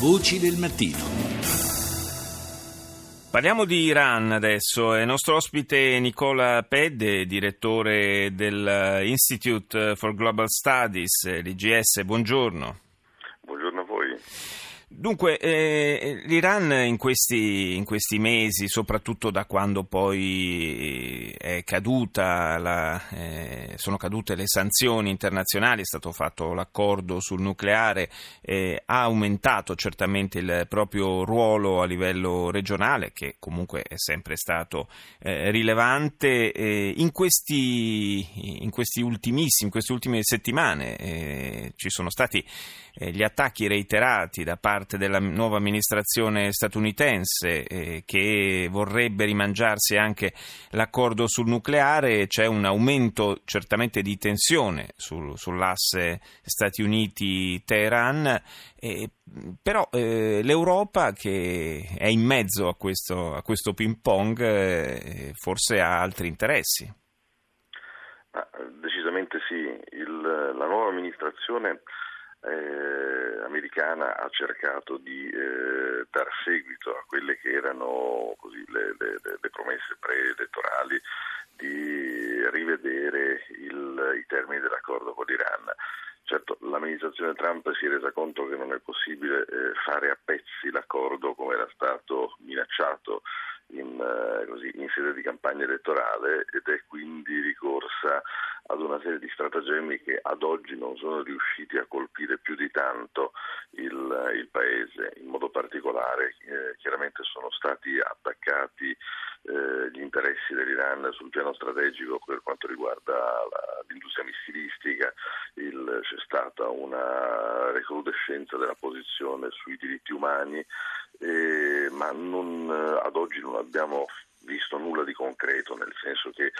Voci del mattino. Parliamo di Iran adesso. È nostro ospite Nicola Pedde, direttore dell'Institute for Global Studies, l'IGS. Buongiorno. Dunque, eh, l'Iran in questi, in questi, mesi, soprattutto da quando poi è caduta la, eh, sono cadute le sanzioni internazionali, è stato fatto l'accordo sul nucleare, eh, ha aumentato certamente il proprio ruolo a livello regionale, che comunque è sempre stato eh, rilevante. in, questi, in, questi in queste ultime settimane eh, ci sono stati eh, gli attacchi reiterati da parte della nuova amministrazione statunitense eh, che vorrebbe rimangiarsi anche l'accordo sul nucleare, c'è un aumento certamente di tensione sul, sull'asse Stati Uniti-Teheran, eh, però eh, l'Europa che è in mezzo a questo, a questo ping pong eh, forse ha altri interessi. Ma, decisamente sì, Il, la nuova amministrazione eh, americana ha cercato di eh, dar seguito a quelle che erano così, le, le, le, promesse preelettorali di rivedere il, i termini dell'accordo con l'Iran. Certo, l'amministrazione Trump si è resa conto che non è possibile eh, fare a pezzi l'accordo come era stato minacciato in, eh, così, in, sede di campagna elettorale ed è quindi ricorsa ad una serie di stratagemmi che ad oggi non sono riusciti a colpire più di tanto il, il Paese. In modo particolare eh, chiaramente sono stati attaccati eh, gli interessi dell'Iran sul piano strategico per quanto riguarda la, l'industria missilistica, il, c'è stata una recrudescenza della posizione sui diritti umani, eh, ma non, ad oggi non abbiamo visto nulla di concreto, nel senso che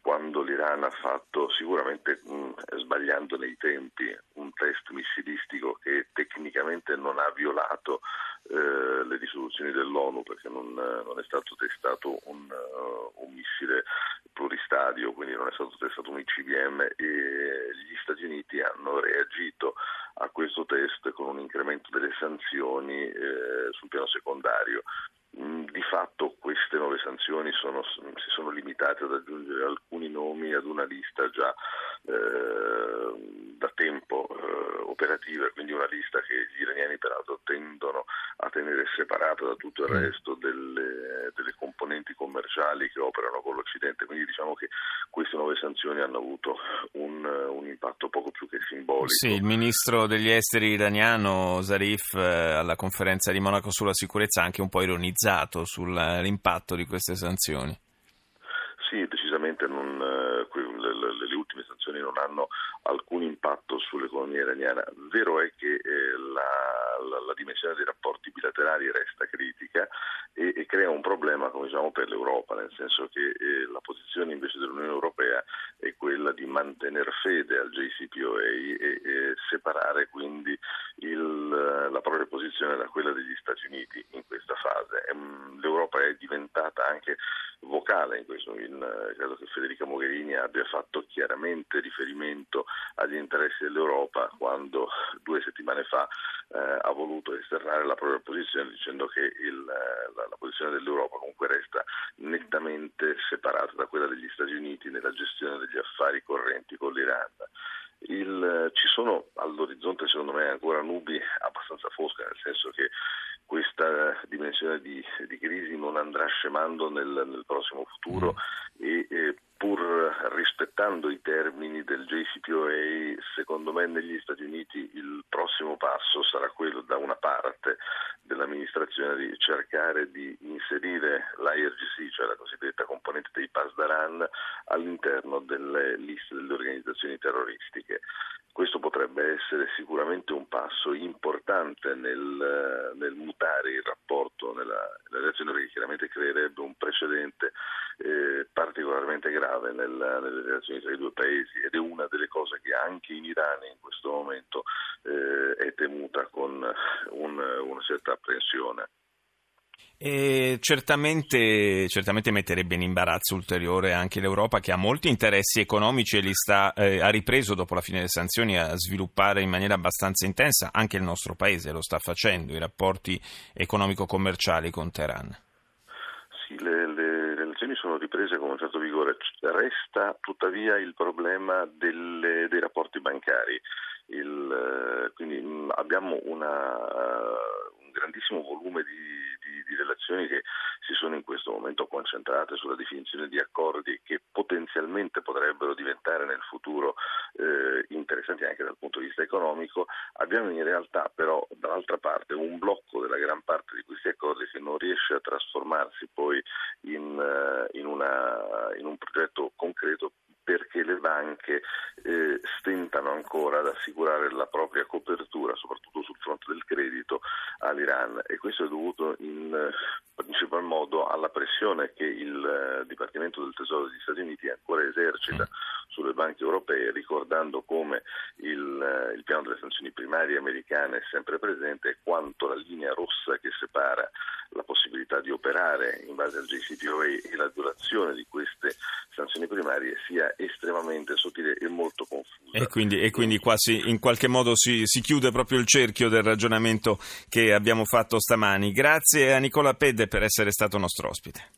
quando l'Iran ha fatto, sicuramente mh, sbagliando nei tempi, un test missilistico che tecnicamente non ha violato eh, le risoluzioni dell'ONU perché non, non è stato testato un, uh, un, missile pluristadio, quindi non è stato testato un ICBM e gli Stati Uniti hanno reagito a questo test con un incremento delle sanzioni eh, sul piano secondario. Mm, di fatto sanzioni sono, si sono limitate ad aggiungere alcuni nomi ad una lista già eh, da tempo eh, operativa, quindi una lista che gli iraniani peraltro tendono a tenere separata da tutto il mm. resto delle, delle componenti commerciali che operano con l'Occidente. Quindi diciamo che queste nuove sanzioni hanno avuto un, un impatto poco più che simbolico. Sì, il ministro degli esteri iraniano Zarif eh, alla conferenza di Monaco sulla sicurezza ha anche un po' ironizzato sull'impatto di queste sanzioni. Sì, decisamente non, eh, le, le, ultime sanzioni non hanno alcun impatto sull'economia iraniana. Vero è che eh, la, la, la, dimensione dei rapporti bilaterali resta critica e, e, crea un problema, come diciamo, per l'Europa, nel senso che eh, la posizione invece dell'Unione Europea è quella di mantenere fede al JCPOA e, e separare quindi il, la propria posizione da quella degli Stati Uniti in questa fase. Ehm, L'Europa è diventata anche vocale in questo, in, credo che Federica Mogherini abbia fatto chiaramente riferimento agli interessi dell'Europa quando due settimane fa eh, ha voluto esternare la propria posizione dicendo che il, la, la, posizione dell'Europa comunque resta nettamente separata da quella degli Stati Uniti nella gestione degli affari correnti con l'Iran. Il, ci sono all'orizzonte secondo me ancora nubi abbastanza fosche, nel senso che questa dimensione di, di crisi non andrà scemando nel, nel prossimo futuro mm. e, e pur rispettando i termini del JCPOA, secondo me negli Stati Uniti il prossimo passo sarà quello da una parte dell'amministrazione di cercare di inserire l'IRGC, cioè la cosiddetta componente dei Pasdaran, all'interno delle liste delle organizzazioni terroristiche. Questo potrebbe essere sicuramente un passo importante nel, nel mutare il rapporto nella, nella relazione perché chiaramente creerebbe un precedente eh, particolarmente grave nel, nelle relazioni tra i due paesi ed è una delle cose che anche in Iran in questo momento eh, è temuta con un, una certa apprensione. E certamente, certamente, metterebbe in imbarazzo ulteriore anche l'Europa che ha molti interessi economici e li sta, eh, ha ripreso dopo la fine delle sanzioni a sviluppare in maniera abbastanza intensa, anche il nostro paese lo sta facendo, i rapporti economico-commerciali con Teheran. Sì, le, le relazioni sono riprese con un certo vigore, resta tuttavia il problema delle, dei rapporti bancari. Il, quindi abbiamo una, un grandissimo volume di di relazioni che si sono in questo momento concentrate sulla definizione di accordi che potenzialmente potrebbero diventare nel futuro eh, interessanti anche dal punto di vista economico, abbiamo in realtà però dall'altra parte un blocco della gran parte di questi accordi che non riesce a trasformarsi poi in, uh, in, una, in un progetto concreto perché le banche eh, stentano ancora ad assicurare la propria copertura, soprattutto sul fronte all'Iran e questo è dovuto in principal modo alla pressione che il eh, Dipartimento del Tesoro degli Stati Uniti ancora esercita sulle banche europee, ricordando come il, piano delle sanzioni primarie americane è sempre presente quanto la linea rossa che separa la possibilità di operare in base al JCPOA e la durazione di queste sanzioni primarie sia estremamente sottile e molto confusa. E quindi, e quindi quasi in qualche modo si, si, chiude proprio il cerchio del ragionamento che abbiamo fatto stamani. Grazie a Nicola Pedde per essere stato nostro ospite.